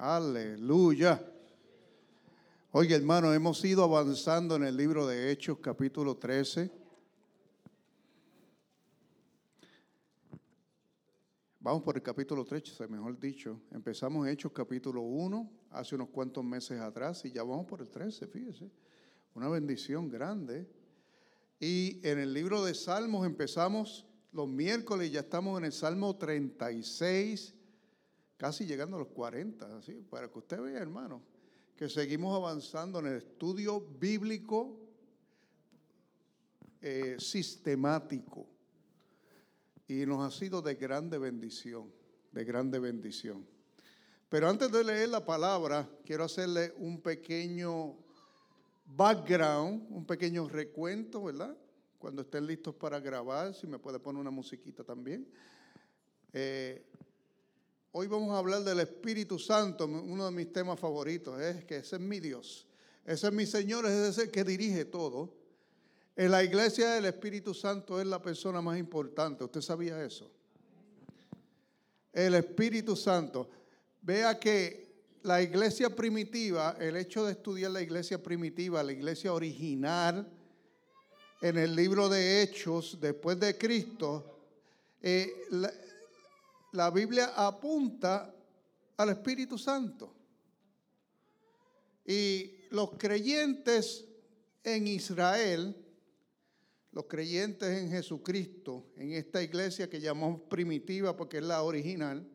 Aleluya. Oye, hermano, hemos ido avanzando en el libro de Hechos, capítulo 13. Vamos por el capítulo 13, mejor dicho. Empezamos Hechos capítulo 1 hace unos cuantos meses atrás y ya vamos por el 13, fíjese. Una bendición grande. Y en el libro de Salmos empezamos los miércoles, ya estamos en el Salmo 36 casi llegando a los 40, así, para que usted vea, hermano, que seguimos avanzando en el estudio bíblico eh, sistemático. Y nos ha sido de grande bendición, de grande bendición. Pero antes de leer la palabra, quiero hacerle un pequeño background, un pequeño recuento, ¿verdad? Cuando estén listos para grabar, si me puede poner una musiquita también. Eh, Hoy vamos a hablar del Espíritu Santo, uno de mis temas favoritos, es que ese es mi Dios, ese es mi Señor, ese es el que dirige todo. En la iglesia el Espíritu Santo es la persona más importante, ¿usted sabía eso? El Espíritu Santo. Vea que la iglesia primitiva, el hecho de estudiar la iglesia primitiva, la iglesia original, en el libro de Hechos, después de Cristo, eh, la Biblia apunta al Espíritu Santo. Y los creyentes en Israel, los creyentes en Jesucristo, en esta iglesia que llamamos primitiva porque es la original,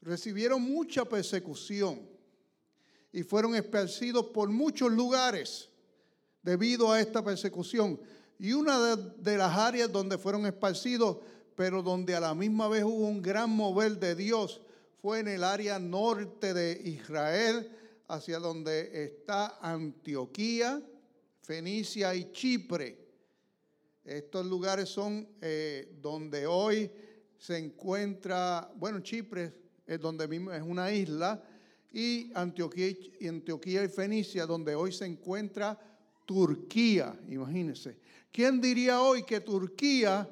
recibieron mucha persecución y fueron esparcidos por muchos lugares debido a esta persecución. Y una de, las áreas donde fueron esparcidos pero donde a la misma vez hubo un gran mover de Dios fue en el área norte de Israel, hacia donde está Antioquía, Fenicia y Chipre. Estos lugares son eh, donde hoy se encuentra, bueno, Chipre es donde mismo es una isla, y Antioquía, y Antioquía y Fenicia, donde hoy se encuentra Turquía, imagínense. ¿Quién diría hoy que Turquía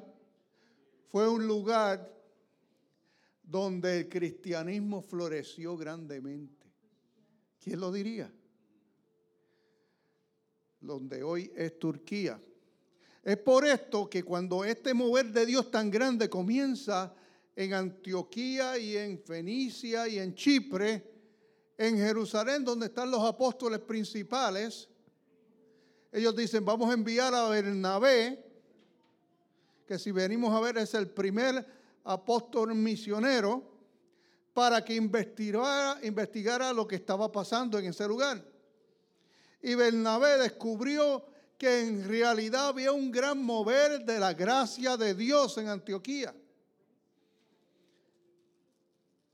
fue un lugar donde el cristianismo floreció grandemente. ¿Quién lo diría? Donde hoy es Turquía. Es por esto que cuando este mover de Dios tan grande comienza en Antioquía y en Fenicia y en Chipre, en Jerusalén, donde están los apóstoles principales, ellos dicen, vamos a enviar a Bernabé, que si venimos a ver es el primer apóstol misionero, para que investigara, lo que estaba pasando en ese lugar. Y Bernabé descubrió que en realidad había un gran mover de la gracia de Dios en Antioquía.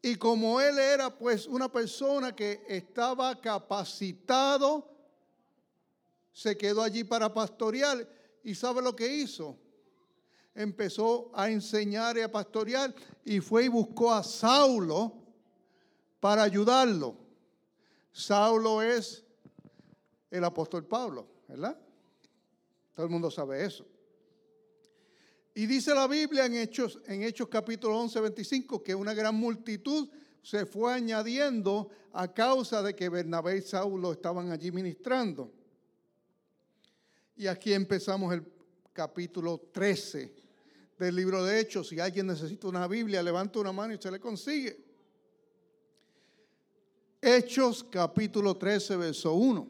Y como él era pues una persona que estaba capacitado, se quedó allí para pastorear. ¿Y sabe lo que hizo? Empezó a enseñar y a pastorear y fue y buscó a Saulo para ayudarlo. Saulo es el apóstol Pablo, ¿verdad? Todo el mundo sabe eso. Y dice la Biblia en Hechos, en Hechos capítulo 11, 25, que una gran multitud se fue añadiendo a causa de que Bernabé y Saulo estaban allí ministrando. Y aquí empezamos el capítulo 13 del libro de Hechos. Si alguien necesita una Biblia, levanta una mano y se le consigue. Hechos capítulo 13, verso 1.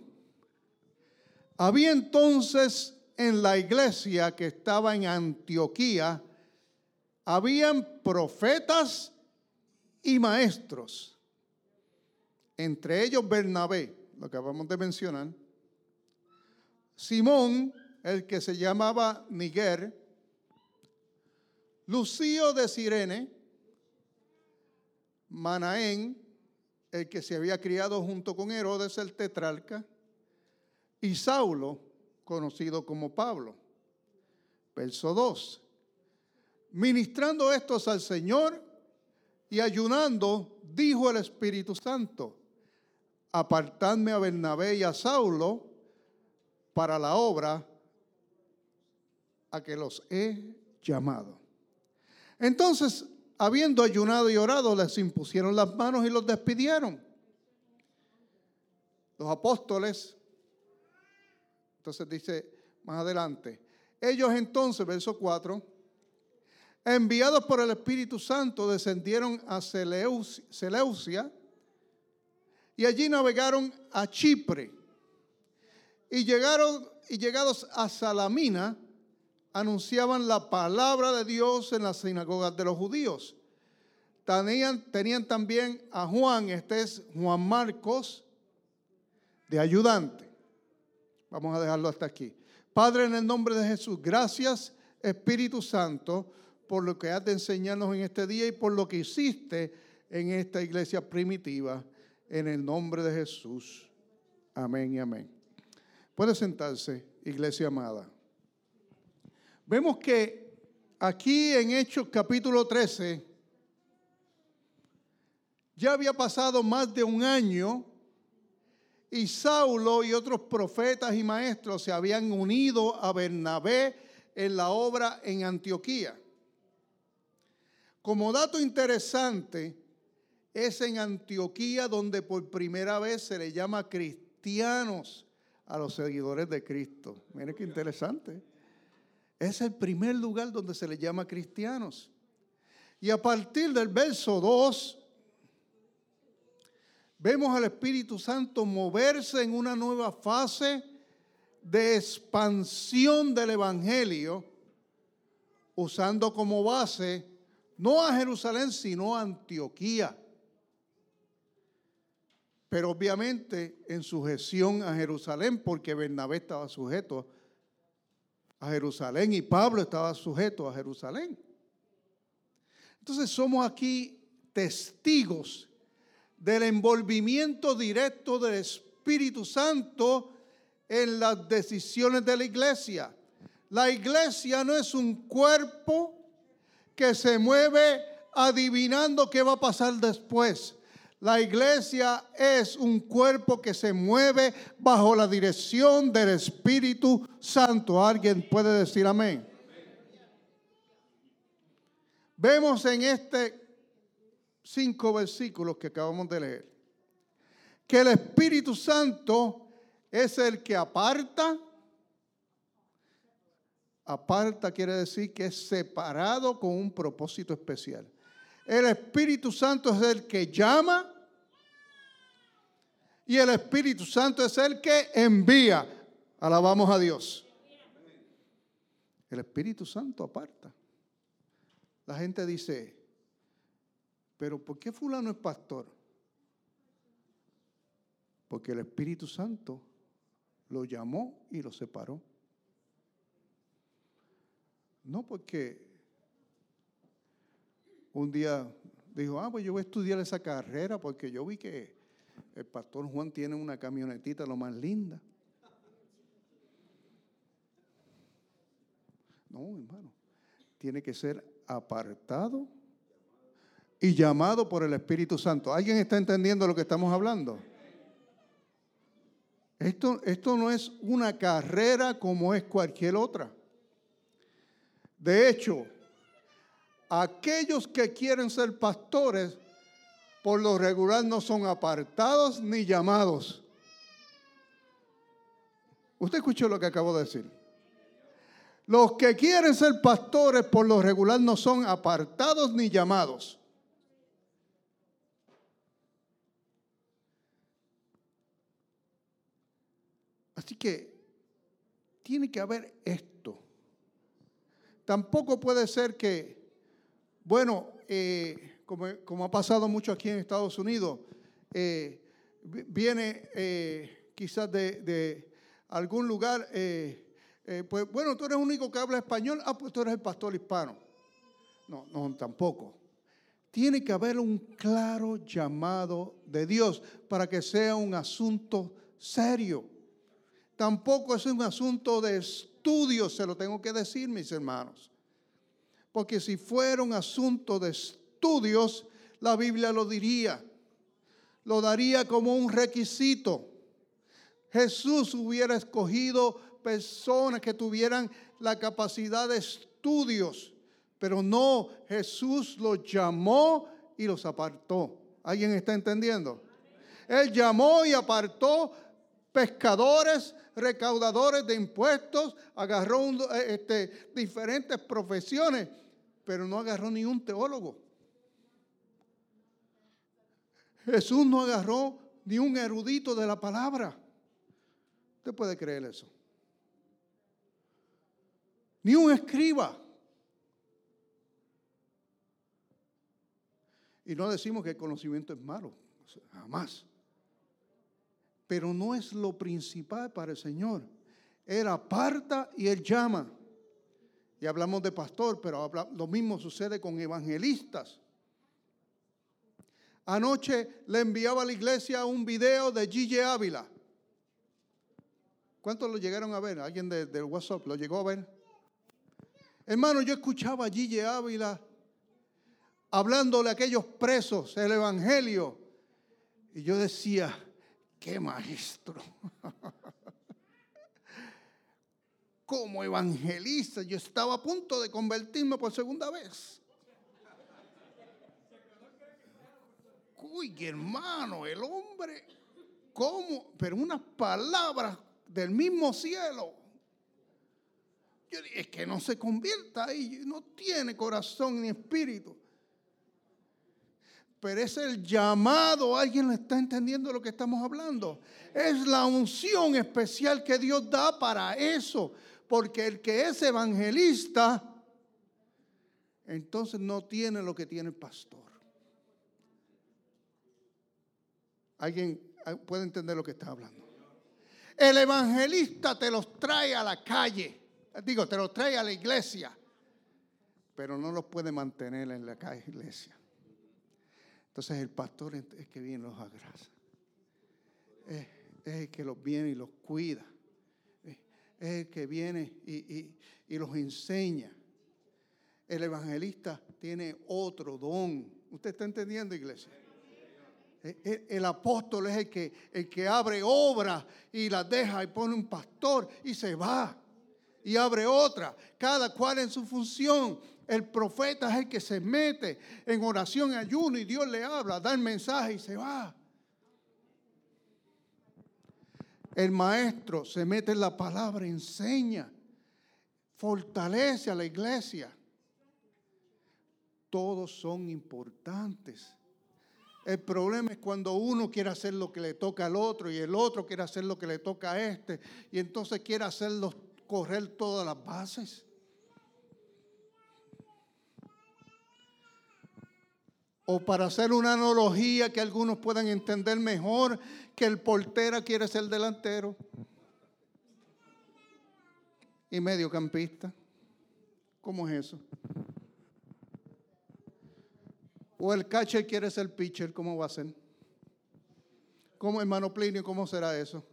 Había entonces en la iglesia que estaba en Antioquía, habían profetas y maestros, entre ellos Bernabé, lo que acabamos de mencionar, Simón, el que se llamaba Niger, Lucio de Sirene, Manaén, el que se había criado junto con Herodes el tetrarca, y Saulo, conocido como Pablo. Verso 2. Ministrando estos al Señor y ayunando, dijo el Espíritu Santo, apartadme a Bernabé y a Saulo para la obra a que los he llamado. Entonces, habiendo ayunado y orado, les impusieron las manos y los despidieron. los apóstoles. Entonces dice más adelante, ellos entonces, verso 4, enviados por el Espíritu Santo, descendieron a Seleucia y allí navegaron a Chipre. Y llegaron y llegados a Salamina, anunciaban la palabra de Dios en las sinagogas de los judíos. Tenían, tenían también a Juan, este es Juan Marcos, de ayudante. Vamos a dejarlo hasta aquí. Padre, en el nombre de Jesús, gracias Espíritu Santo por lo que has de enseñarnos en este día y por lo que hiciste en esta iglesia primitiva. En el nombre de Jesús. Amén y amén. Puede sentarse, iglesia amada. Vemos que aquí en Hechos capítulo 13 ya había pasado más de un año y Saulo y otros profetas y maestros se habían unido a Bernabé en la obra en Antioquía. Como dato interesante, es en Antioquía donde por primera vez se le llama cristianos a los seguidores de Cristo. Miren qué interesante. Es el primer lugar donde se le llama cristianos. Y a partir del verso 2, vemos al Espíritu Santo moverse en una nueva fase de expansión del Evangelio, usando como base no a Jerusalén, sino a Antioquía. Pero obviamente en sujeción a Jerusalén, porque Bernabé estaba sujeto Jerusalén y Pablo estaba sujeto a Jerusalén. Entonces somos aquí testigos del envolvimiento directo del Espíritu Santo en las decisiones de la iglesia. La iglesia no es un cuerpo que se mueve adivinando qué va a pasar después. La iglesia es un cuerpo que se mueve bajo la dirección del Espíritu Santo. ¿Alguien puede decir amén? Vemos en este cinco versículos que acabamos de leer que el Espíritu Santo es el que aparta, Aparta quiere decir que es separado con un propósito especial. El Espíritu Santo es el que llama y el Espíritu Santo es el que envía. Alabamos a Dios. El Espíritu Santo aparta. La gente dice, pero ¿por qué fulano es pastor? Porque el Espíritu Santo lo llamó y lo separó. No porque un día dijo, ah, pues yo voy a estudiar esa carrera porque yo vi que el pastor Juan tiene una camionetita lo más linda. No, hermano, tiene que ser apartado y llamado por el Espíritu Santo. ¿Alguien está entendiendo lo que estamos hablando? Esto, esto no es una carrera como es cualquier otra. De hecho, aquellos que quieren ser pastores, por lo regular no son apartados ni llamados. Usted escuchó lo que acabo de decir. Los que quieren ser pastores por lo regular no son apartados ni llamados. Así que tiene que haber esto. Tampoco puede ser que, bueno, eh, como, ha pasado mucho aquí en Estados Unidos, eh, viene eh, quizás de, algún lugar, pues bueno, tú eres el único que habla español, ah, pues tú eres el pastor hispano. No, no, tampoco. Tiene que haber un claro llamado de Dios para que sea un asunto serio. Tampoco es un asunto de estudios, se lo tengo que decir, mis hermanos. Porque si fuera un asunto de estudios, la Biblia lo diría. Lo daría como un requisito. Jesús hubiera escogido personas que tuvieran la capacidad de estudios, pero no, Jesús los llamó y los apartó. ¿Alguien está entendiendo? Él llamó y apartó pescadores, recaudadores de impuestos, agarró eh, este, diferentes profesiones, pero no agarró ni un teólogo. Jesús no agarró ni un erudito de la palabra. ¿Usted puede creer eso? Ni un escriba. Y no decimos que el conocimiento es malo, jamás pero no es lo principal para el Señor. Él aparta y Él llama. Y hablamos de pastor, pero lo mismo sucede con evangelistas. Anoche le enviaba a la iglesia un video de Gigi Ávila. ¿Cuántos lo llegaron a ver? ¿Alguien del de WhatsApp lo llegó a ver? Hermano, yo escuchaba a Gigi Ávila hablándole a aquellos presos el Evangelio. Y yo decía, qué maestro. Como evangelista, yo estaba a punto de convertirme por segunda vez. Uy, hermano, el hombre, ¿cómo? Pero unas palabras del mismo cielo. Yo dije, es que no se convierta ahí, no tiene corazón ni espíritu pero es el llamado. ¿Alguien está entendiendo lo que estamos hablando? Es la unción especial que Dios da para eso. Porque el que es evangelista, entonces no tiene lo que tiene el pastor. ¿Alguien puede entender lo que está hablando? El evangelista te los trae a la calle. Digo, te los trae a la iglesia. Pero no los puede mantener en la calle, iglesia. Entonces el pastor es que viene y los agrasa. Es, el que los viene y los cuida. Es, el que viene y, los enseña. El evangelista tiene otro don. ¿Usted está entendiendo, iglesia? El, apóstol es el que, el que abre obra y la deja y pone un pastor y se va. Y abre otra, cada cual en su función. El profeta es el que se mete en oración ayuno y Dios le habla, da el mensaje y se va. El maestro se mete en la palabra, enseña, fortalece a la iglesia. Todos son importantes. El problema es cuando uno quiere hacer lo que le toca al otro y el otro quiere hacer lo que le toca a este y entonces quiere hacerlo correr todas las bases. O para hacer una analogía que algunos puedan entender mejor, que el portero quiere ser delantero y mediocampista. ¿Cómo es eso? O el catcher quiere ser pitcher, ¿cómo va a ser? ¿Cómo, hermano Plinio, cómo será eso?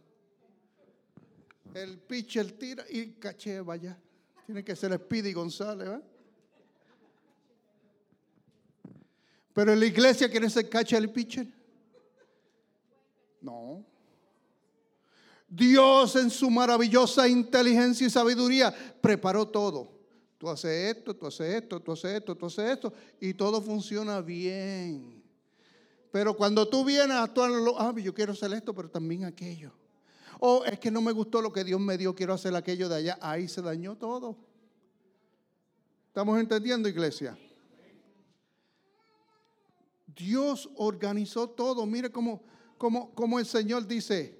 El pitcher tira y catcher vaya. Tiene que ser Speedy González, ¿verdad? Pero en la iglesia quieren ser catcher el pitcher. No. Dios en su maravillosa inteligencia y sabiduría preparó todo. Tú haces esto, tú haces esto, tú haces esto, tú haces esto y todo funciona bien. Pero cuando tú vienes a actuar, ah, yo quiero hacer esto, pero también aquello. O es que no me gustó lo que Dios me dio, quiero hacer aquello de allá. Ahí se dañó todo. ¿Estamos entendiendo, iglesia? Dios organizó todo. Mire cómo, cómo, el Señor dice,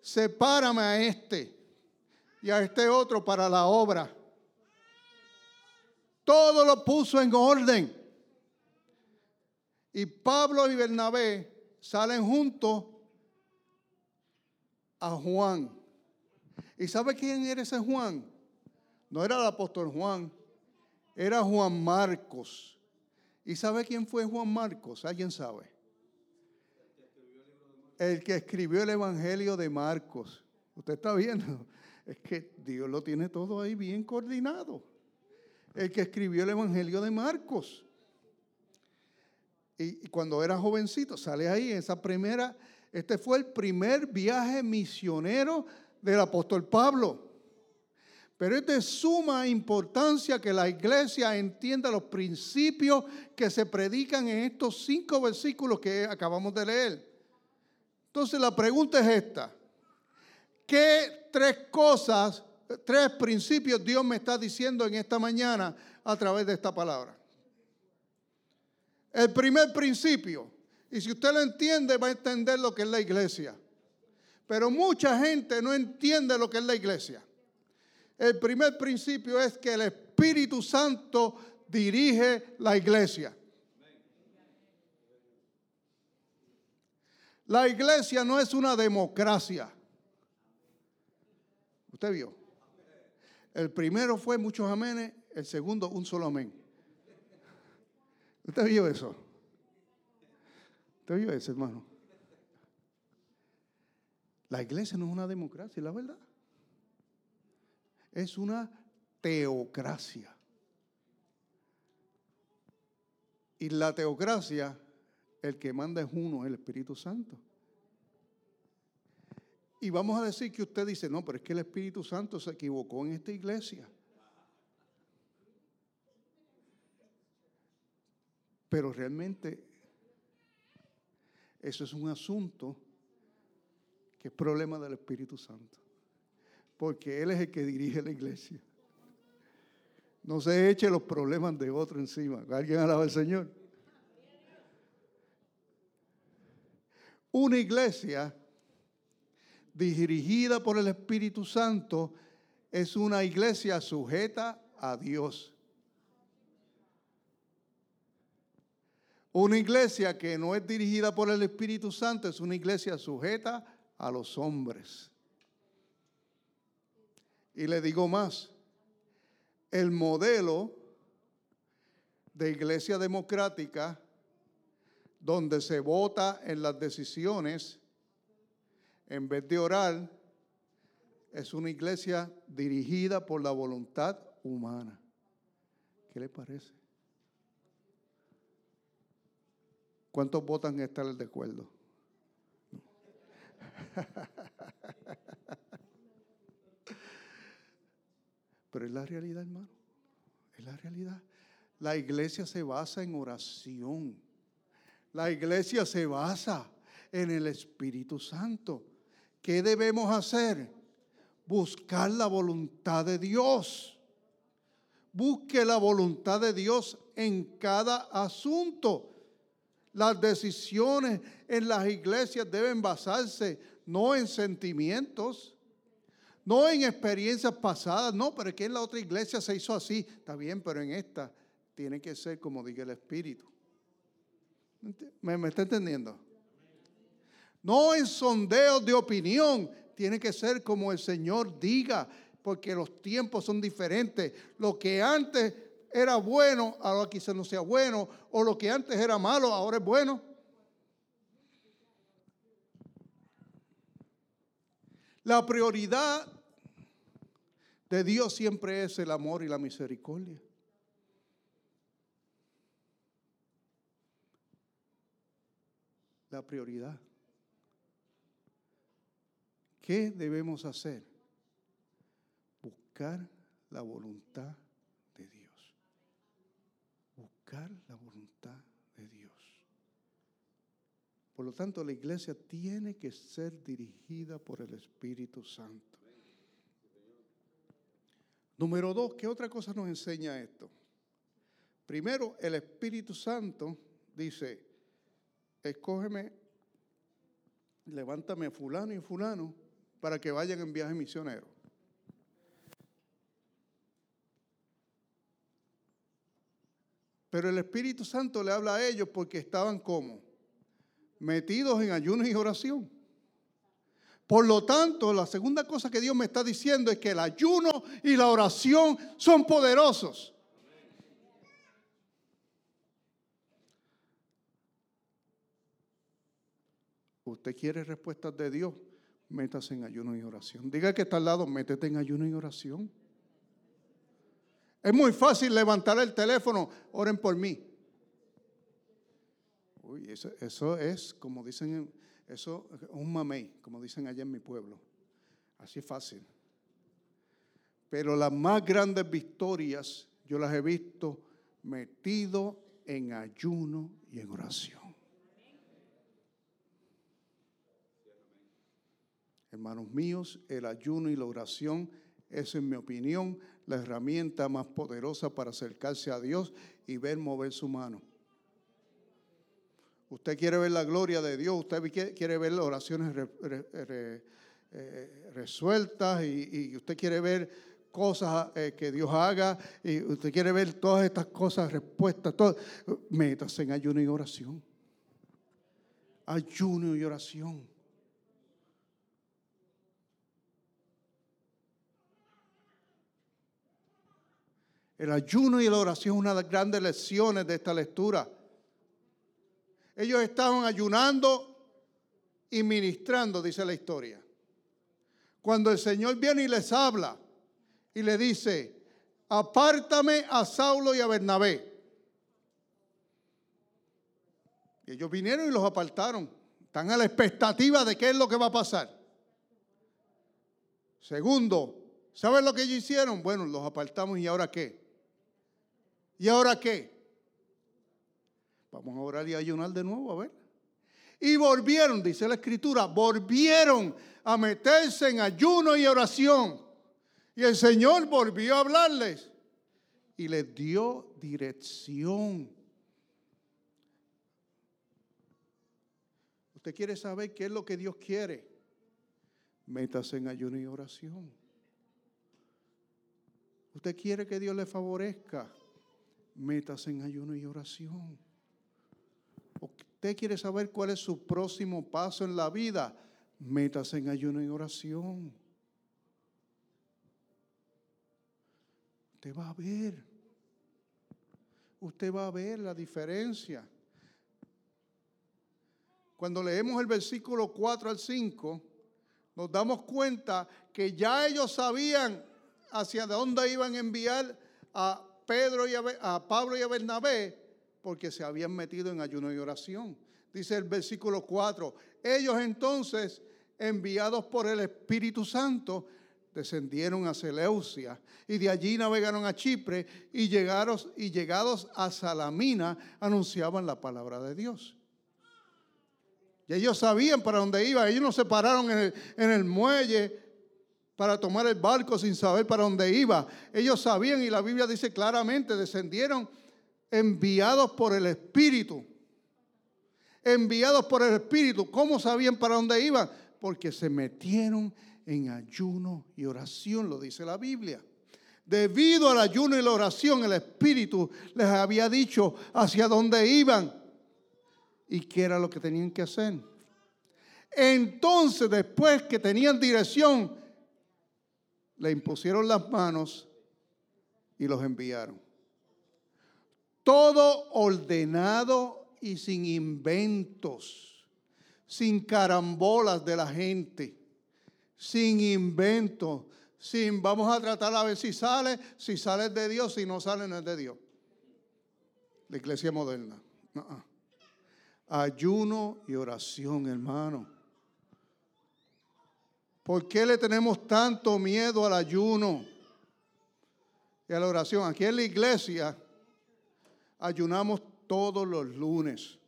sepárame a este y a este otro para la obra. Todo lo puso en orden. Y Pablo y Bernabé salen juntos a Juan. ¿Y sabe quién era ese Juan? No era el apóstol Juan, era Juan Marcos. ¿Y sabe quién fue Juan Marcos? ¿Alguien sabe? El que escribió el Evangelio de Marcos. Usted está viendo, es que Dios lo tiene todo ahí bien coordinado. El que escribió el Evangelio de Marcos. Y, cuando era jovencito, sale ahí esa primera, este fue el primer viaje misionero del apóstol Pablo. Pero es de suma importancia que la iglesia entienda los principios que se predican en estos cinco versículos que acabamos de leer. Entonces la pregunta es esta. ¿Qué tres cosas, tres principios Dios me está diciendo en esta mañana a través de esta palabra? El primer principio, y si usted lo entiende, va a entender lo que es la iglesia. Pero mucha gente no entiende lo que es la iglesia. El primer principio es que el Espíritu Santo dirige la iglesia. La iglesia no es una democracia. Usted vio. El primero fue muchos amenes, el segundo un solo amén. ¿Usted vio eso? ¿Usted vio eso, hermano? La iglesia no es una democracia, la verdad. Es una teocracia. Y la teocracia, el que manda es uno, el Espíritu Santo. Y vamos a decir que usted dice, no, pero es que el Espíritu Santo se equivocó en esta iglesia. Pero realmente eso es un asunto que es problema del Espíritu Santo. Porque Él es el que dirige la iglesia. No se eche los problemas de otro encima. ¿Alguien alaba al Señor? Una iglesia dirigida por el Espíritu Santo es una iglesia sujeta a Dios. Una iglesia que no es dirigida por el Espíritu Santo es una iglesia sujeta a los hombres. Y le digo más, el modelo de iglesia democrática donde se vota en las decisiones en vez de orar es una iglesia dirigida por la voluntad humana. ¿Qué le parece? ¿Cuántos votan estar de acuerdo? Pero es la realidad, hermano. Es la realidad. La iglesia se basa en oración. La iglesia se basa en el Espíritu Santo. ¿Qué debemos hacer? Buscar la voluntad de Dios. Busque la voluntad de Dios en cada asunto. Las decisiones en las iglesias deben basarse no en sentimientos, no en experiencias pasadas, no, pero es que en la otra iglesia se hizo así. Está bien, pero en esta tiene que ser como diga el Espíritu. ¿Me, está entendiendo? No en sondeos de opinión, tiene que ser como el Señor diga, porque los tiempos son diferentes. Lo que antes era bueno, ahora quizás no sea bueno, o lo que antes era malo, ahora es bueno. La prioridad de Dios siempre es el amor y la misericordia. La prioridad. ¿Qué debemos hacer? Buscar la voluntad de Dios. Buscar la voluntad de Dios. Por lo tanto, la iglesia tiene que ser dirigida por el Espíritu Santo. Número dos, ¿qué otra cosa nos enseña esto? Primero, el Espíritu Santo dice, escógeme, levántame fulano y fulano para que vayan en viaje misionero. Pero el Espíritu Santo le habla a ellos porque estaban como metidos en ayuno y oración. Por lo tanto, la segunda cosa que Dios me está diciendo es que el ayuno y la oración son poderosos. Usted quiere respuestas de Dios, métase en ayuno y oración. Diga que está al lado, métete en ayuno y oración. Es muy fácil levantar el teléfono, oren por mí. Uy, eso, eso es, como dicen, eso es un mamey, como dicen allá en mi pueblo. Así es fácil. Pero las más grandes victorias yo las he visto metido en ayuno y en oración. Hermanos míos, el ayuno y la oración es, en mi opinión, la herramienta más poderosa para acercarse a Dios y ver mover su mano. Usted quiere ver la gloria de Dios, usted quiere ver las oraciones eh, resueltas y, usted quiere ver cosas eh, que Dios haga y usted quiere ver todas estas cosas respuestas. Todo, métase en ayuno y oración. Ayuno y oración. El ayuno y la oración es una de las grandes lecciones de esta lectura. Ellos estaban ayunando y ministrando, dice la historia. Cuando el Señor viene y les habla y le dice, apártame a Saulo y a Bernabé. Y ellos vinieron y los apartaron. Están a la expectativa de qué es lo que va a pasar. Segundo, ¿saben lo que ellos hicieron? Bueno, los apartamos y ahora qué? ¿Y ahora qué? Vamos a orar y ayunar de nuevo, a ver. Y volvieron, dice la escritura, volvieron a meterse en ayuno y oración. Y el Señor volvió a hablarles y les dio dirección. Usted quiere saber qué es lo que Dios quiere. Métase en ayuno y oración. Usted quiere que Dios le favorezca. Métase en ayuno y oración. Usted quiere saber cuál es su próximo paso en la vida. Métase en ayuno y oración. Usted va a ver. Usted va a ver la diferencia. Cuando leemos el versículo 4 al 5, nos damos cuenta que ya ellos sabían hacia dónde iban a enviar a Pedro y a, a Pablo y a Bernabé porque se habían metido en ayuno y oración. Dice el versículo 4, ellos entonces, enviados por el Espíritu Santo, descendieron a Seleucia y de allí navegaron a Chipre y, llegaron, y llegados a Salamina anunciaban la palabra de Dios. Y ellos sabían para dónde iban, ellos no se pararon en el, en el muelle para tomar el barco sin saber para dónde iba. Ellos sabían y la Biblia dice claramente, descendieron enviados por el Espíritu. Enviados por el Espíritu. ¿Cómo sabían para dónde iban? Porque se metieron en ayuno y oración, lo dice la Biblia. Debido al ayuno y la oración, el Espíritu les había dicho hacia dónde iban y qué era lo que tenían que hacer. Entonces, después que tenían dirección, le impusieron las manos y los enviaron todo ordenado y sin inventos, sin carambolas de la gente, sin inventos, sin vamos a tratar a ver si sale, si sale de Dios, si no sale no es de Dios. La iglesia moderna. Ayuno y oración, hermano. ¿Por qué le tenemos tanto miedo al ayuno y a la oración? Aquí en la iglesia ayunamos todos los lunes.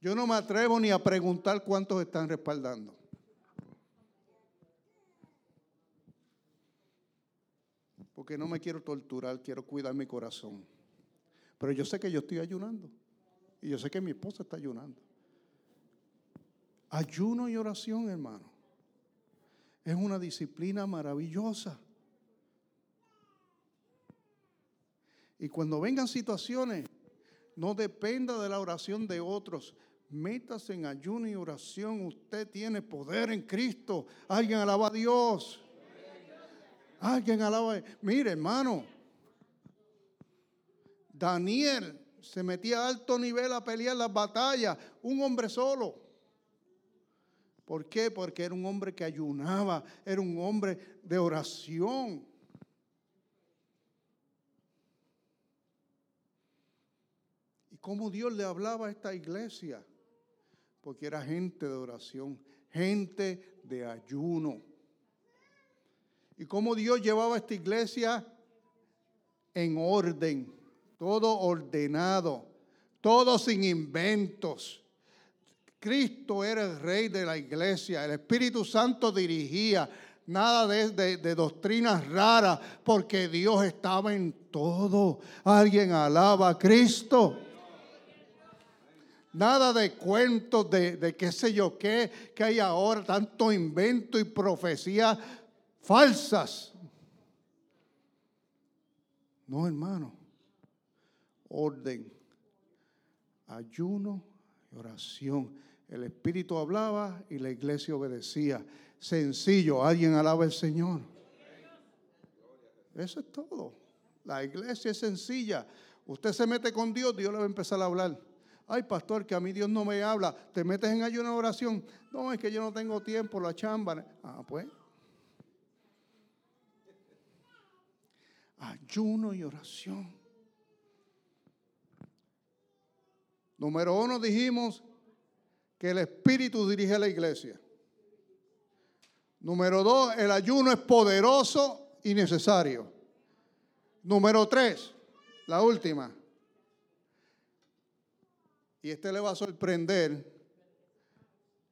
Yo no me atrevo ni a preguntar cuántos están respaldando. Porque no me quiero torturar, quiero cuidar mi corazón. Pero yo sé que yo estoy ayunando. Y yo sé que mi esposa está ayunando. Ayuno y oración, hermano. Es una disciplina maravillosa. Y cuando vengan situaciones, no dependa de la oración de otros. Métase en ayuno y oración. Usted tiene poder en Cristo. Alguien alaba a Dios. Alguien alaba. Mire, hermano. Daniel se metía a alto nivel a pelear las batallas. Un hombre solo. ¿Por qué? Porque era un hombre que ayunaba. Era un hombre de oración. cómo Dios le hablaba a esta iglesia, porque era gente de oración, gente de ayuno. Y cómo Dios llevaba a esta iglesia en orden, todo ordenado, todo sin inventos. Cristo era el rey de la iglesia, el Espíritu Santo dirigía, nada de, de, doctrinas raras, porque Dios estaba en todo. Alguien alaba a Cristo. Nada de cuentos de, de qué sé yo qué, que hay ahora, tanto invento y profecías falsas. No, hermano. Orden, ayuno y oración. El Espíritu hablaba y la iglesia obedecía. Sencillo, alguien alaba al Señor. Eso es todo. La iglesia es sencilla. Usted se mete con Dios, Dios le va a empezar a hablar. Ay, pastor, que a mí Dios no me habla. Te metes en ayuno y oración. No, es que yo no tengo tiempo, la chamba. Ah, pues. Ayuno y oración. Número uno dijimos que el Espíritu dirige a la iglesia. Número dos, el ayuno es poderoso y necesario. Número tres, la última. Y este le va a sorprender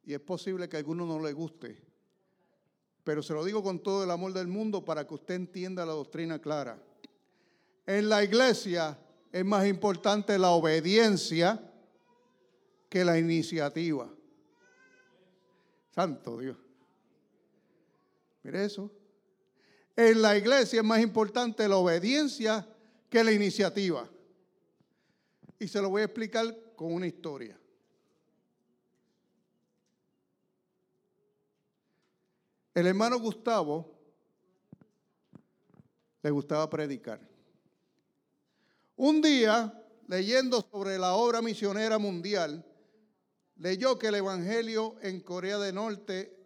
y es posible que a alguno no le guste. Pero se lo digo con todo el amor del mundo para que usted entienda la doctrina clara. En la iglesia es más importante la obediencia que la iniciativa. Santo Dios. Mire eso. En la iglesia es más importante la obediencia que la iniciativa. Y se lo voy a explicar con una historia. El hermano Gustavo le gustaba predicar. Un día, leyendo sobre la obra misionera mundial, leyó que el Evangelio en Corea del Norte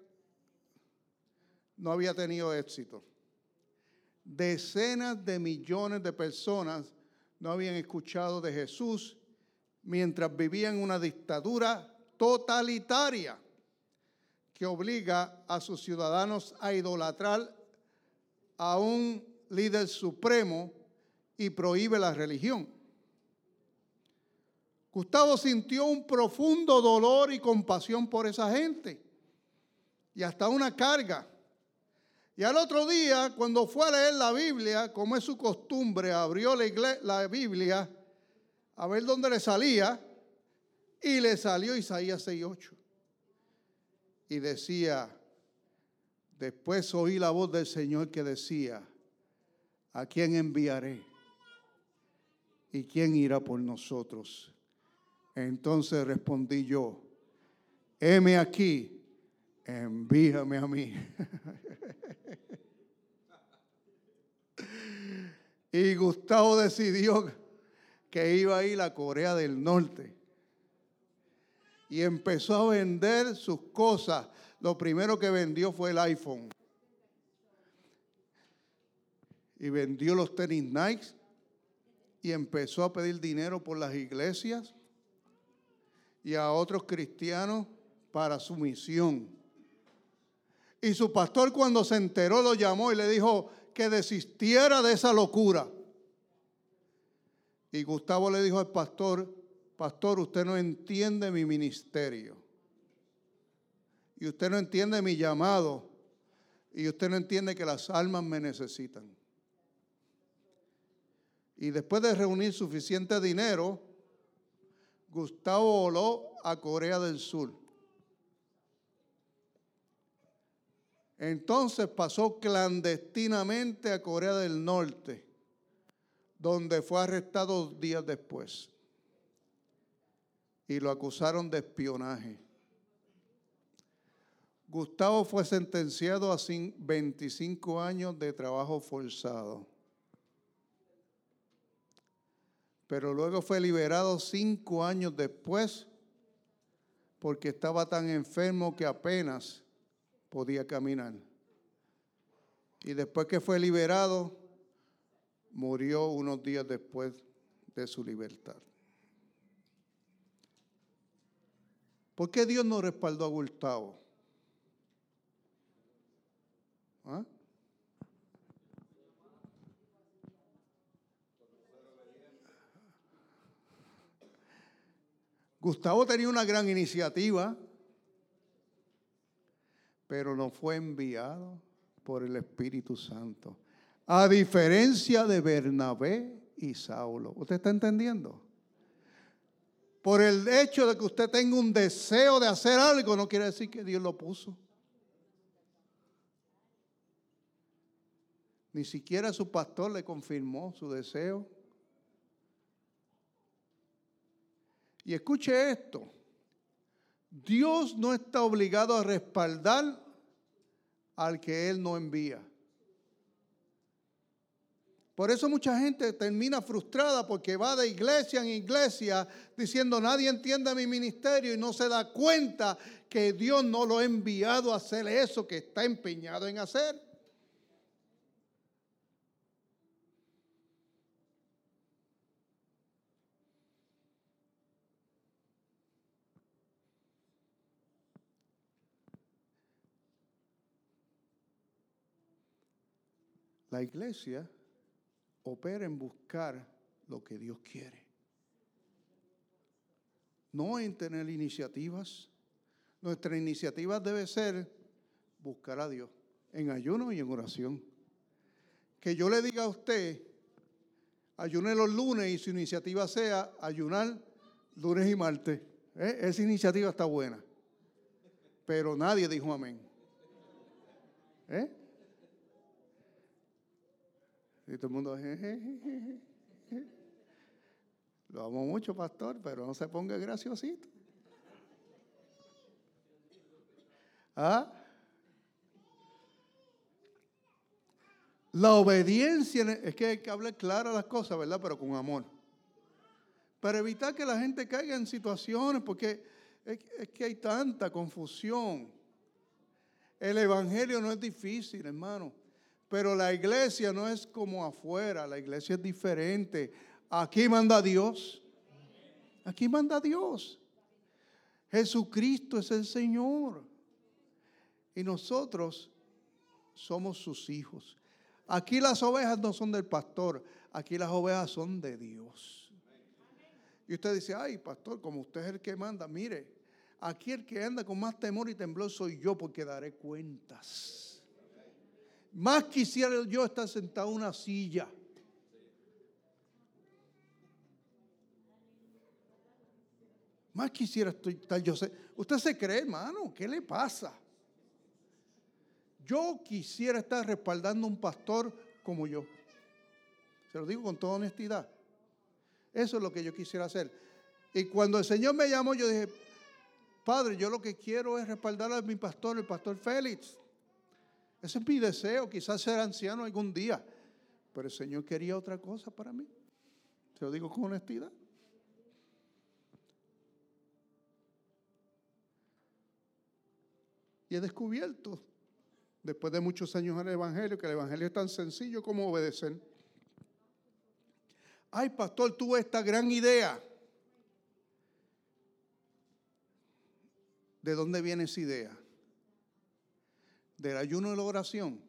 no había tenido éxito. Decenas de millones de personas no habían escuchado de Jesús mientras vivían una dictadura totalitaria que obliga a sus ciudadanos a idolatrar a un líder supremo y prohíbe la religión. Gustavo sintió un profundo dolor y compasión por esa gente y hasta una carga. Y al otro día, cuando fue a leer la Biblia, como es su costumbre, abrió la, la Biblia a ver dónde le salía y le salió Isaías 6.8. Y decía, después oí la voz del Señor que decía, ¿a quién enviaré? ¿Y quién irá por nosotros? Entonces respondí yo, heme aquí, envíame a mí. y Gustavo decidió que iba a ir a Corea del Norte. Y empezó a vender sus cosas. Lo primero que vendió fue el iPhone. Y vendió los tenis Nike. Y empezó a pedir dinero por las iglesias y a otros cristianos para su misión. Y su pastor cuando se enteró lo llamó y le dijo que desistiera de esa locura. Y Gustavo le dijo al pastor, pastor, usted no entiende mi ministerio. Y usted no entiende mi llamado. Y usted no entiende que las almas me necesitan. Y después de reunir suficiente dinero, Gustavo voló a Corea del Sur. Entonces pasó clandestinamente a Corea del Norte, donde fue arrestado días después. Y lo acusaron de espionaje. Gustavo fue sentenciado a 25 años de trabajo forzado. Pero luego fue liberado cinco años después porque estaba tan enfermo que apenas podía caminar. Y después que fue liberado, murió unos días después de su libertad. ¿Por qué Dios no respaldó a Gustavo? ¿Ah? Gustavo tenía una gran iniciativa, pero no fue enviado por el Espíritu Santo. A diferencia de Bernabé y Saulo. ¿Usted está entendiendo? Por el hecho de que usted tenga un deseo de hacer algo, no quiere decir que Dios lo puso. Ni siquiera su pastor le confirmó su deseo. Y escuche esto. Dios no está obligado a respaldar al que Él no envía. Por eso mucha gente termina frustrada porque va de iglesia en iglesia diciendo nadie entiende mi ministerio y no se da cuenta que Dios no lo ha enviado a hacer eso que está empeñado en hacer. La iglesia opera en buscar lo que Dios quiere. No en tener iniciativas. Nuestra iniciativa debe ser buscar a Dios en ayuno y en oración. Que yo le diga a usted, ayune los lunes y su iniciativa sea ayunar lunes y martes. ¿Eh? Esa iniciativa está buena. Pero nadie dijo amén. ¿Eh? Y todo el mundo, lo amo mucho, pastor, pero no se ponga graciosito. ¿Ah? La obediencia, es que hay que hablar claras las cosas, ¿verdad? Pero con amor. Para evitar que la gente caiga en situaciones, porque es que hay tanta confusión. El Evangelio no es difícil, hermano. Pero la iglesia no es como afuera, la iglesia es diferente. Aquí manda Dios. Aquí manda Dios. Jesucristo es el Señor. Y nosotros somos sus hijos. Aquí las ovejas no son del pastor, aquí las ovejas son de Dios. Y usted dice, ay, pastor, como usted es el que manda, mire, aquí el que anda con más temor y temblor soy yo porque daré cuentas. Más quisiera yo estar sentado en una silla. Más quisiera estar yo. Usted se cree, hermano, ¿qué le pasa? Yo quisiera estar respaldando a un pastor como yo. Se lo digo con toda honestidad. Eso es lo que yo quisiera hacer. Y cuando el Señor me llamó, yo dije, Padre, yo lo que quiero es respaldar a mi pastor, el pastor Félix. Ese es mi deseo, quizás ser anciano algún día. Pero el Señor quería otra cosa para mí. Se lo digo con honestidad. Y he descubierto, después de muchos años en el Evangelio, que el Evangelio es tan sencillo como obedecer. Ay, pastor, tuve esta gran idea. ¿De dónde viene esa idea? Del ayuno y la oración,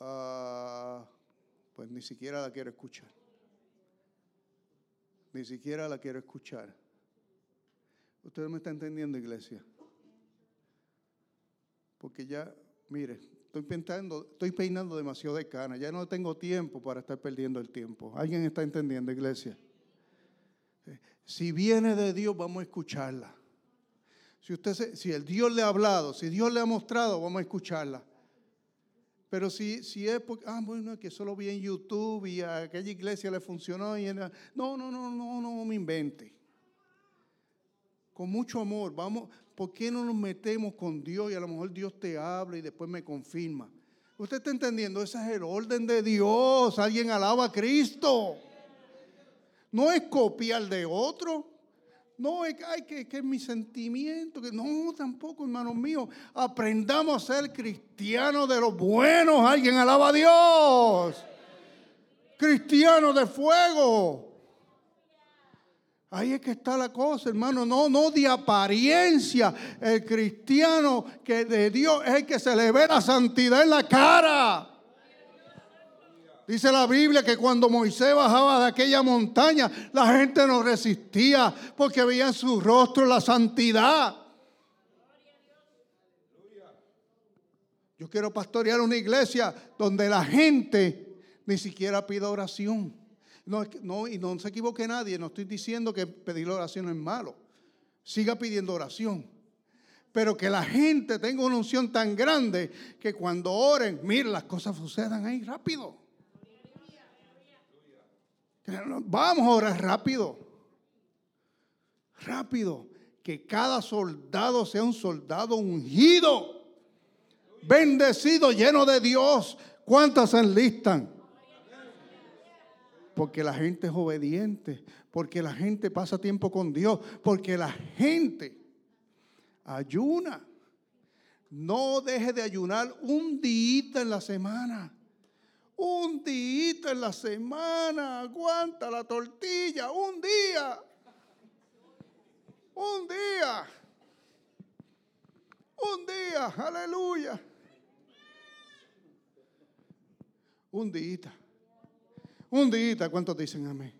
ah, pues ni siquiera la quiero escuchar. Ni siquiera la quiero escuchar. Usted me está entendiendo, iglesia. Porque ya, mire, estoy peinando, estoy peinando demasiado de cana. Ya no tengo tiempo para estar perdiendo el tiempo. ¿Alguien está entendiendo, iglesia? Si viene de Dios, vamos a escucharla. Si, usted si el Dios le ha hablado, si Dios le ha mostrado, vamos a escucharla. Pero si, si es porque, ah, bueno, que solo vi en YouTube y a aquella iglesia le funcionó. Y no, no, no, no, no me invente. Con mucho amor, vamos, ¿por qué no nos metemos con Dios y a lo mejor Dios te habla y después me confirma? ¿Usted está entendiendo? Ese es el orden de Dios. Alguien alaba a Cristo. No es copiar de otro. No, es que, que, mi sentimiento. Que, no, tampoco, hermanos míos. Aprendamos a ser cristianos de los buenos. Alguien alaba a Dios. Cristianos de fuego. Ahí es que está la cosa, hermano. No, no de apariencia. El cristiano que de Dios es el que se le ve la santidad en la cara. Dice la Biblia que cuando Moisés bajaba de aquella montaña, la gente no resistía porque veía en su rostro la santidad. Yo quiero pastorear una iglesia donde la gente ni siquiera pida oración. No, y no se equivoque nadie, no estoy diciendo que pedir oración es malo. Siga pidiendo oración. Pero que la gente tenga una unción tan grande que cuando oren, miren, las cosas sucedan ahí rápido. Vamos a orar rápido. Rápido. Que cada soldado sea un soldado ungido, bendecido, lleno de Dios. ¿Cuántas se enlistan? porque la gente es obediente, porque la gente pasa tiempo con Dios, porque la gente ayuna. No deje de ayunar un día en la semana. Un día en la semana. Aguanta la tortilla. Un día. Un día. Un día. Aleluya. Un día. Un día, ¿cuántos dicen amén?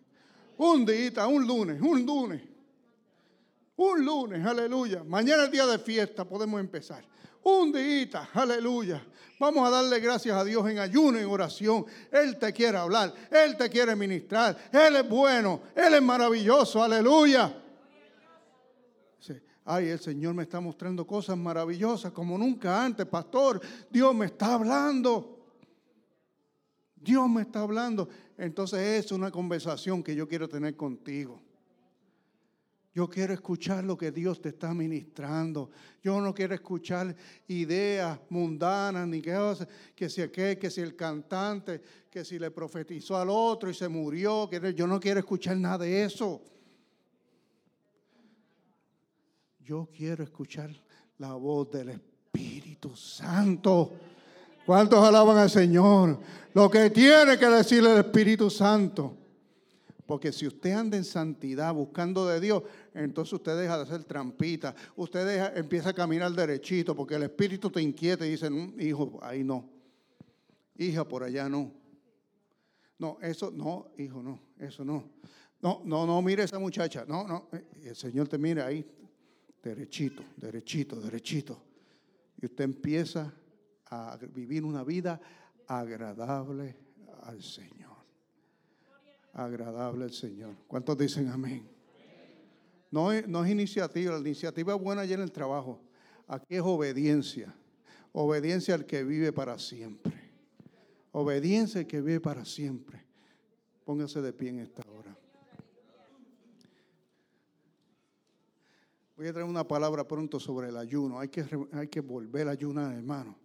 Un día, un lunes, un lunes. Un lunes, aleluya. Mañana es día de fiesta, podemos empezar. Un día, aleluya. Vamos a darle gracias a Dios en ayuno, en oración. Él te quiere hablar, Él te quiere ministrar. Él es bueno, Él es maravilloso, aleluya. Ay, el Señor me está mostrando cosas maravillosas como nunca antes, pastor. Dios me está hablando. Dios me está hablando. Entonces es una conversación que yo quiero tener contigo. Yo quiero escuchar lo que Dios te está ministrando. Yo no quiero escuchar ideas mundanas, ni que, que si aquel, que si el cantante, que si le profetizó al otro y se murió. Yo no quiero escuchar nada de eso. Yo quiero escuchar la voz del Espíritu Santo. ¿Cuántos alaban al Señor? Lo que tiene que decirle el Espíritu Santo. Porque si usted anda en santidad buscando de Dios, entonces usted deja de hacer trampita. Usted empieza a caminar derechito porque el Espíritu te inquieta y dice, mm, hijo, ahí no. Hija, por allá no. No, eso no, hijo, no, eso no. No, no, no, mire esa muchacha. No, no, eh, el Señor te mira ahí, derechito, derechito, derechito. Y usted empieza a vivir una vida agradable al Señor. Agradable al Señor. ¿Cuántos dicen amén? No es, no iniciativa, la iniciativa es buena allá en el trabajo. Aquí es obediencia. Obediencia al que vive para siempre. Obediencia al que vive para siempre. Póngase de pie en esta hora. Voy a traer una palabra pronto sobre el ayuno. Hay que, hay que volver a ayunar, hermano.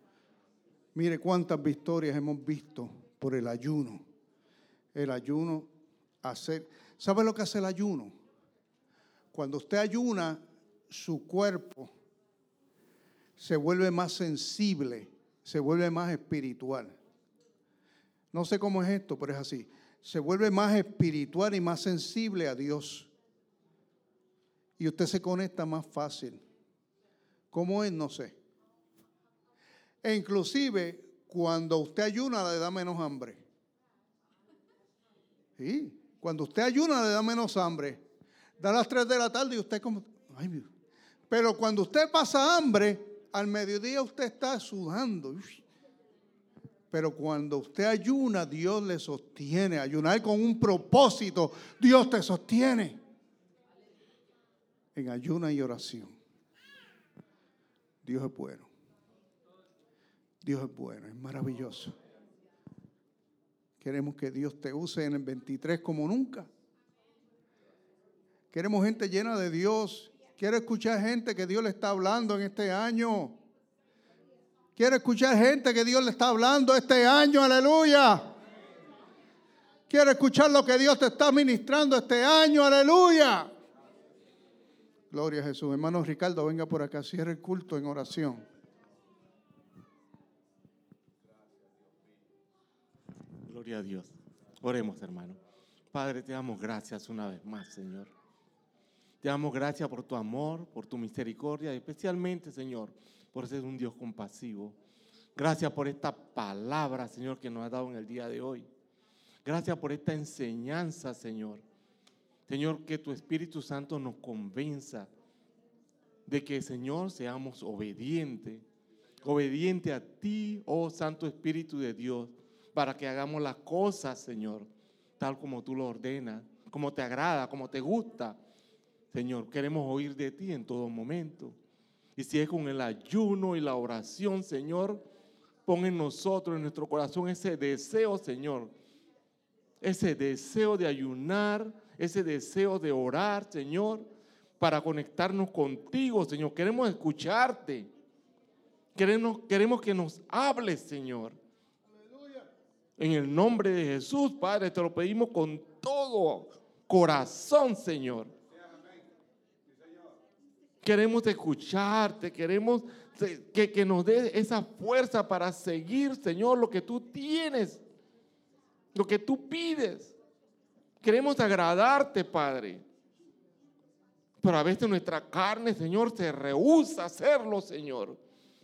Mire cuántas victorias hemos visto por el ayuno. El ayuno, hacer. ¿Sabe lo que hace el ayuno? Cuando usted ayuna, su cuerpo se vuelve más sensible, se vuelve más espiritual. No sé cómo es esto, pero es así. Se vuelve más espiritual y más sensible a Dios. Y usted se conecta más fácil. ¿Cómo es? No sé. E inclusive cuando usted ayuna le da menos hambre. Sí, cuando usted ayuna le da menos hambre. Da las 3 de la tarde y usted como... Ay, pero cuando usted pasa hambre, al mediodía usted está sudando. Pero cuando usted ayuna, Dios le sostiene. Ayunar con un propósito, Dios te sostiene. En ayuna y oración. Dios es bueno. Dios es bueno, es maravilloso. Queremos que Dios te use en el 23 como nunca. Queremos gente llena de Dios. Quiero escuchar gente que Dios le está hablando en este año. Quiero escuchar gente que Dios le está hablando este año. Aleluya. Quiero escuchar lo que Dios te está ministrando este año. Aleluya. Gloria a Jesús. Hermano Ricardo, venga por acá. Cierre el culto en oración. A Dios. Oremos, hermano. Padre, te damos gracias una vez más, Señor. Te damos gracias por tu amor, por tu misericordia, especialmente, Señor, por ser un Dios compasivo. Gracias por esta palabra, Señor, que nos ha dado en el día de hoy. Gracias por esta enseñanza, Señor. Señor, que tu Espíritu Santo nos convenza de que, Señor, seamos obedientes. Obediente a ti, oh Santo Espíritu de Dios, para que hagamos las cosas, Señor, tal como tú lo ordenas, como te agrada, como te gusta. Señor, queremos oír de ti en todo momento. Y si es con el ayuno y la oración, Señor, pon en nosotros, en nuestro corazón, ese deseo, Señor. Ese deseo de ayunar, ese deseo de orar, Señor, para conectarnos contigo, Señor. Queremos escucharte. Queremos, queremos que nos hables, Señor. En el nombre de Jesús, Padre, te lo pedimos con todo corazón, Señor. Queremos escucharte, queremos que, que nos dé esa fuerza para seguir, Señor, lo que tú tienes, lo que tú pides. Queremos agradarte, Padre. Pero a veces nuestra carne, Señor, se rehúsa a hacerlo, Señor.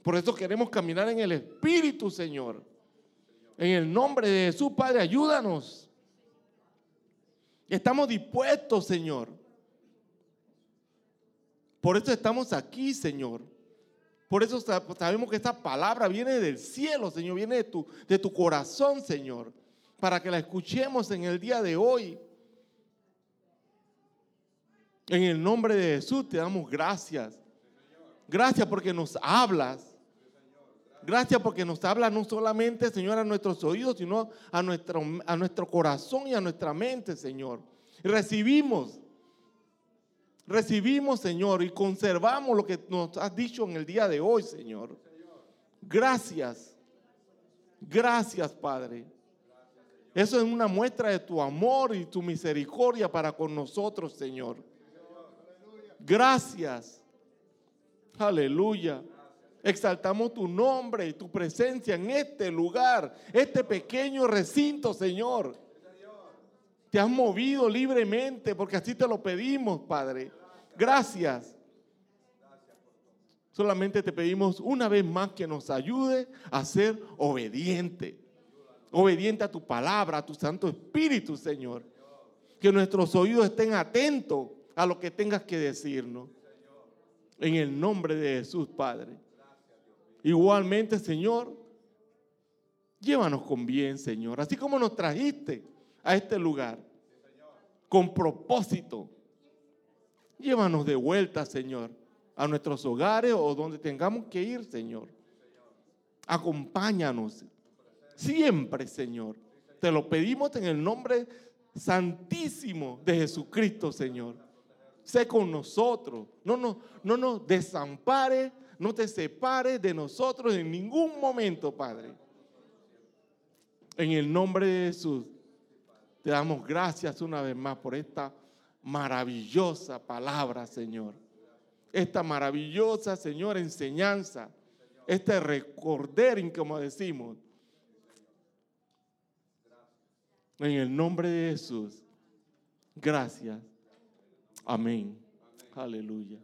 Por eso queremos caminar en el Espíritu, Señor. En el nombre de Jesús, Padre, ayúdanos. Estamos dispuestos, Señor. Por eso estamos aquí, Señor. Por eso sabemos que esta palabra viene del cielo, Señor, viene de tu, de tu corazón, Señor, para que la escuchemos en el día de hoy. En el nombre de Jesús te damos gracias. Gracias porque nos hablas. Gracias porque nos habla no solamente, Señor, a nuestros oídos, sino a nuestro, a nuestro corazón y a nuestra mente, Señor. recibimos, recibimos, Señor, y conservamos lo que nos has dicho en el día de hoy, Señor. Gracias. Gracias, Padre. Eso es una muestra de tu amor y tu misericordia para con nosotros, Señor. Gracias. Aleluya. Exaltamos tu nombre y tu presencia en este lugar, este pequeño recinto, Señor. Te has movido libremente porque así te lo pedimos, Padre. Gracias. Solamente te pedimos una vez más que nos ayude a ser obediente. Obediente a tu palabra, a tu Santo Espíritu, Señor. Que nuestros oídos estén atentos a lo que tengas que decirnos. En el nombre de Jesús, Padre. Igualmente, Señor, llévanos con bien, Señor. Así como nos trajiste a este lugar con propósito. Llévanos de vuelta, Señor, a nuestros hogares o donde tengamos que ir, Señor. Acompáñanos siempre, Señor. Te lo pedimos en el nombre santísimo de Jesucristo, Señor. Sé con nosotros. No, no, no nos no te separes de nosotros en ningún momento, Padre. En el nombre de Jesús, te damos gracias una vez más por esta maravillosa palabra, Señor. Esta maravillosa, Señor, enseñanza. Este recordering, como decimos. En el nombre de Jesús. Gracias. Amén. Aleluya.